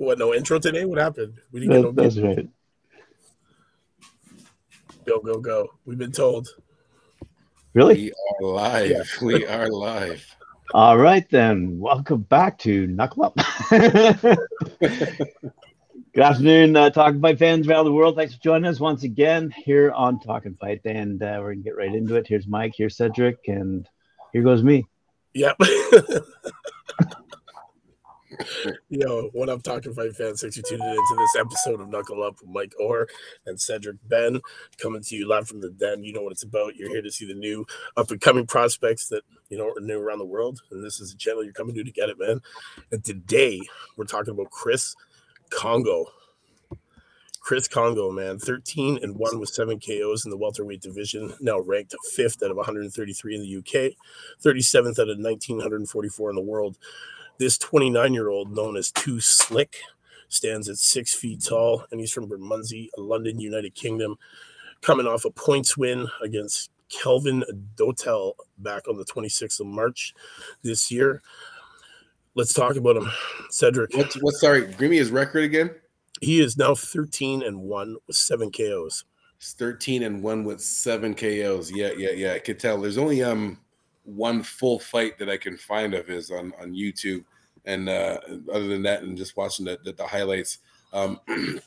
What? No intro today? What happened? We didn't that, get no. That's right. Go go go! We've been told. Really? We are live. Yeah. We are live. All right then. Welcome back to Knuckle Up. Good afternoon, uh, Talking Fight fans around the world. Thanks for joining us once again here on Talking Fight, and uh, we're gonna get right into it. Here's Mike. Here's Cedric, and here goes me. Yep. Yo, what up, Talking Fight fans? Thanks for tuning into this episode of Knuckle Up with Mike Orr and Cedric Ben, coming to you live from the den. You know what it's about. You're here to see the new up and coming prospects that you know are new around the world, and this is a channel you're coming to to get it, man. And today we're talking about Chris Kongo. Chris Kongo, man, 13 and 1 with seven KOs in the welterweight division, now ranked fifth out of 133 in the UK, 37th out of 1944 in the world. This 29 year old, known as Too Slick, stands at six feet tall, and he's from Bermondsey, London, United Kingdom, coming off a points win against Kelvin Dotel back on the 26th of March this year. Let's talk about him, Cedric. What's, what's sorry? Give me his record again. He is now 13 and one with seven KOs. He's 13 and one with seven KOs. Yeah, yeah, yeah. I could tell. There's only um one full fight that I can find of his on on YouTube, and uh, other than that, and just watching the the, the highlights, um,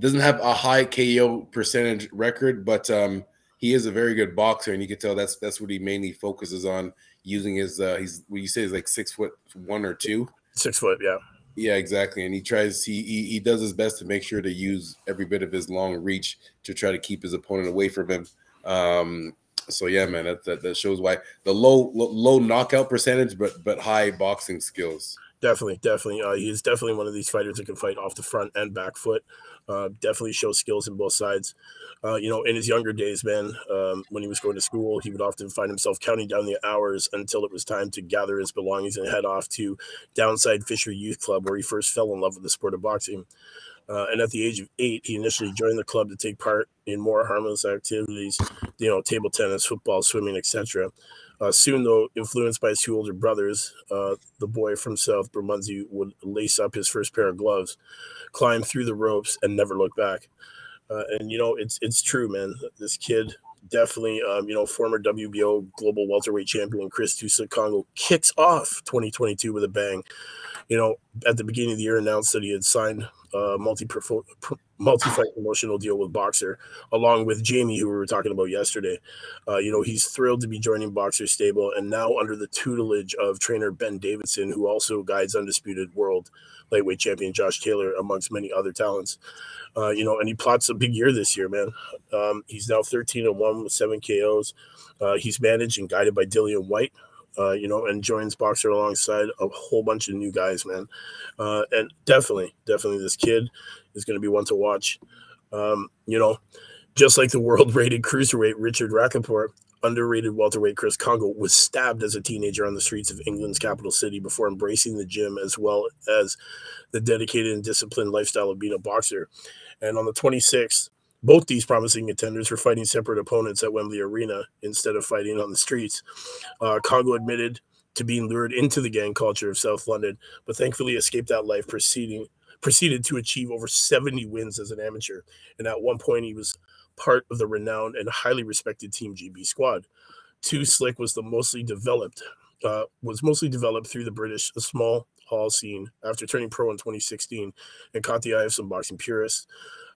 doesn't have a high KO percentage record, but um, he is a very good boxer, and you can tell that's that's what he mainly focuses on using his. Uh, he's what you say is like six foot one or two. Six foot, yeah. Yeah, exactly. And he tries he, he, he does his best to make sure to use every bit of his long reach to try to keep his opponent away from him. Um, so yeah, man, that, that, that shows why the low, low knockout percentage, but but high boxing skills. Definitely, definitely. Uh, he's definitely one of these fighters that can fight off the front and back foot. Uh, definitely shows skills in both sides. Uh, you know, in his younger days, man, um, when he was going to school, he would often find himself counting down the hours until it was time to gather his belongings and head off to Downside Fisher Youth Club, where he first fell in love with the sport of boxing. Uh, and at the age of eight, he initially joined the club to take part in more harmless activities, you know, table tennis, football, swimming, etc. Uh, soon, though, influenced by his two older brothers, uh, the boy from South Bermondsey would lace up his first pair of gloves, climb through the ropes, and never look back. Uh, and you know, it's it's true, man. This kid definitely, um, you know, former WBO global welterweight champion Chris Too Slick Kongo kicks off 2022 with a bang. You know, at the beginning of the year, announced that he had signed a multi multi fight promotional deal with Boxxer, along with Jamie, who we were talking about yesterday. Uh, you know, he's thrilled to be joining Boxxer stable and now under the tutelage of trainer Ben Davison, who also guides undisputed world lightweight champion Josh Taylor, amongst many other talents. Uh, you know, and he plots a big year this year, man. Um, he's now 13 and 1 with seven KOs. Uh, he's managed and guided by Dillian Whyte, uh, you know, and joins Boxxer alongside a whole bunch of new guys, man. Uh, and definitely, definitely, this kid is going to be one to watch. Um, you know, just like the world rated cruiserweight Richard Riakporhe, underrated welterweight Chris Kongo was stabbed as a teenager on the streets of England's capital city before embracing the gym as well as the dedicated and disciplined lifestyle of being a boxer. And on the 26th, both these promising contenders were fighting separate opponents at Wembley Arena instead of fighting on the streets. Uh, Kongo admitted to being lured into the gang culture of South London, but thankfully escaped that life proceeding proceeded to achieve over 70 wins as an amateur. And at one point he was part of the renowned and highly respected Team GB squad. Too Slick was the mostly developed uh, was mostly developed through the British small hall scene after turning pro in 2016 and caught the eye of some boxing purists.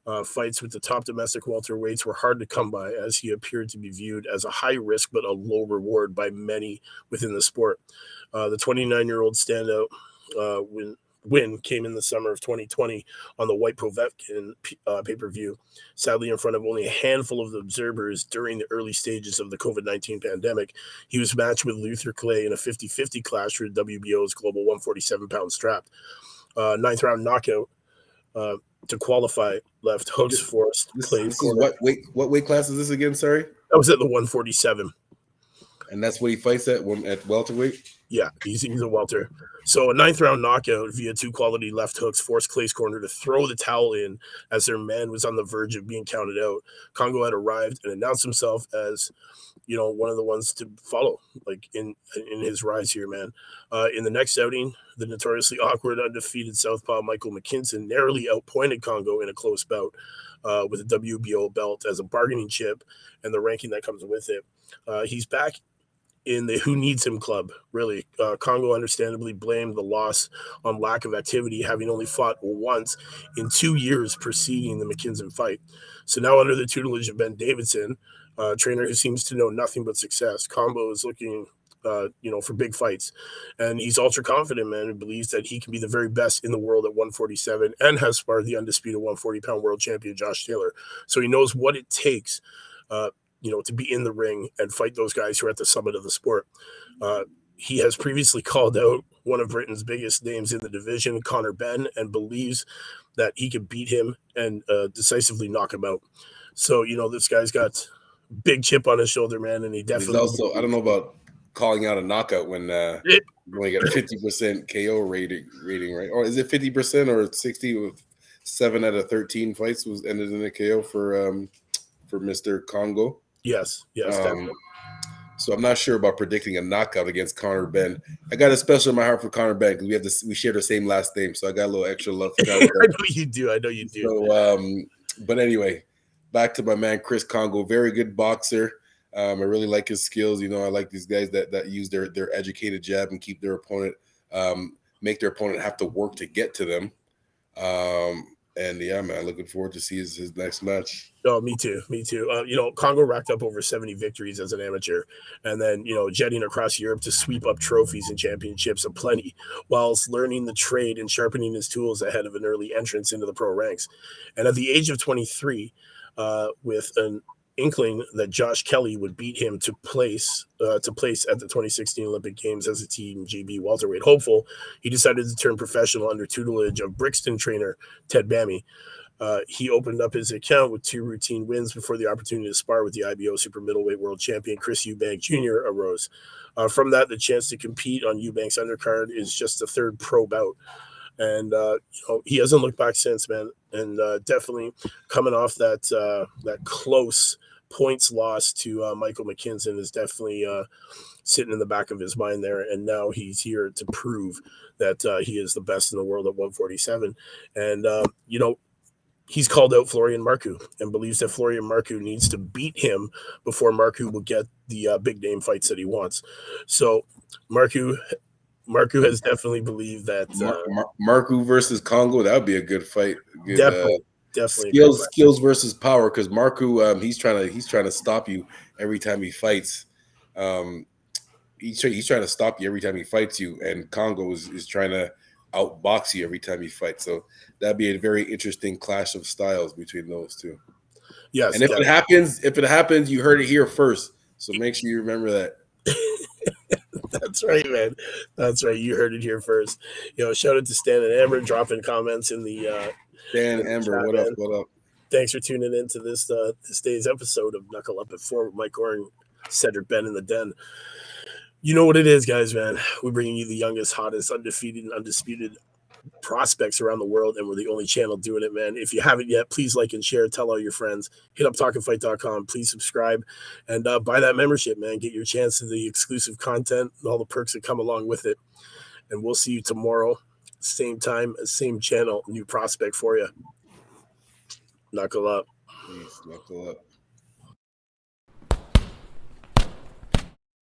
Uh, fights with the top domestic welterweights were hard to come by as he appeared to be viewed as a high risk but a low reward by many within the sport. Uh, the 29 year old standout uh, when win came in the summer of 2020 on the Whyte Povetkin uh, pay per view, sadly, in front of only a handful of observers during the early stages of the COVID 19 pandemic. He was matched with Luther Clay in a 50 50 clash for WBO's global 147 pound strap. Uh, ninth round knockout uh, to qualify left hooks forced This what weight? What weight class is this again? Sorry, that was at the 147. And that's what he fights at at welterweight. Yeah, he's, he's a welter. So a ninth round knockout via two quality left hooks forced Clay's corner to throw the towel in as their man was on the verge of being counted out. Kongo had arrived and announced himself as you know, one of the ones to follow, like in in his rise here, man. Uh, in the next outing, the notoriously awkward, undefeated Southpaw Michael McKinson narrowly outpointed Kongo in a close bout uh, with a WBO belt as a bargaining chip and the ranking that comes with it. Uh, he's back in the who needs him club, really. Uh, Kongo understandably blamed the loss on lack of activity, having only fought once in two years preceding the McKinson fight. So now, under the tutelage of Ben Davison, uh, trainer who seems to know nothing but success. Kongo is looking, uh, you know, for big fights, and he's ultra confident, man. And believes that he can be the very best in the world at 147, and has sparred the undisputed 140 pound world champion Josh Taylor. So he knows what it takes, uh, you know, to be in the ring and fight those guys who are at the summit of the sport. Uh, he has previously called out one of Britain's biggest names in the division, Conor Benn, and believes that he can beat him and uh, decisively knock him out. So you know, this guy's got big chip on his shoulder, man, and he definitely. He's also, I don't know about calling out a knockout when uh, you only got a fifty percent KO rating, rating, right? Or is it fifty percent or sixty? With seven out of thirteen fights was ended in a KO for um for Mister Kongo. Yes, yes, um, so I'm not sure about predicting a knockout against Conor Benn. I got a special in my heart for Conor Benn because we have this we share the same last name, so I got a little extra love. For I know you do. I know you do. So, um, but anyway, back to my man Chris Kongo, very good boxer. Um, I really like his skills. You know, I like these guys that that use their their educated jab and keep their opponent, um, make their opponent have to work to get to them. Um, and yeah, man, looking forward to see his, his next match. Oh, me too. Me too. Uh, you know, Kongo racked up over 70 victories as an amateur, and then, you know, jetting across Europe to sweep up trophies and championships aplenty, whilst learning the trade and sharpening his tools ahead of an early entrance into the pro ranks. And at the age of 23, uh, with an inkling that Josh Kelly would beat him to place uh, to place at the 2016 Olympic Games as a Team GB welterweight hopeful. He decided to turn professional under tutelage of Brixton trainer Ted Bami. Uh, he opened up his account with two routine wins before the opportunity to spar with the IBO super middleweight world champion Chris Eubank Jr. arose. Uh, from that, the chance to compete on Eubank's undercard is just the third pro bout and uh, you know he hasn't looked back since, man. And uh, definitely coming off that uh, that close points loss to uh, Michael McKinson is definitely uh, sitting in the back of his mind there. And now he's here to prove that uh, he is the best in the world at 147. And you know he's called out Florian Marku and believes that Florian Marku needs to beat him before Marku will get the uh, big name fights that he wants. So Marku Marku has definitely believed that uh, Mar- Marku versus Kongo that would be a good fight. Good, definitely, uh, definitely skills skills versus power because Marku um, he's trying to he's trying to stop you every time he fights. Um, he's he's trying to stop you every time he fights you, and Kongo is, is trying to outbox you every time he fights. So that'd be a very interesting clash of styles between those two. Yes, and if definitely. it happens, if it happens, you heard it here first. So make sure you remember that. That's right, man. That's right. You heard it here first. You know, shout out to Stan and Amber dropping comments in the uh Stan Amber, chat, what up? What up? Thanks for tuning in to this uh this day's episode of Knuckle Up at Four with Mike Oren, Cedric Ben in the Den. You know what it is, guys, man. We're bringing you the youngest, hottest, undefeated, undisputed prospects around the world, and we're the only channel doing it, man. If you haven't yet, please like and share, tell all your friends. Hit up talkandfight.com. Please subscribe and uh, buy that membership, man. Get your chance to the exclusive content and all the perks that come along with it. And we'll see you tomorrow, same time, same channel, new prospect for you. Knuckle up. Knuckle up.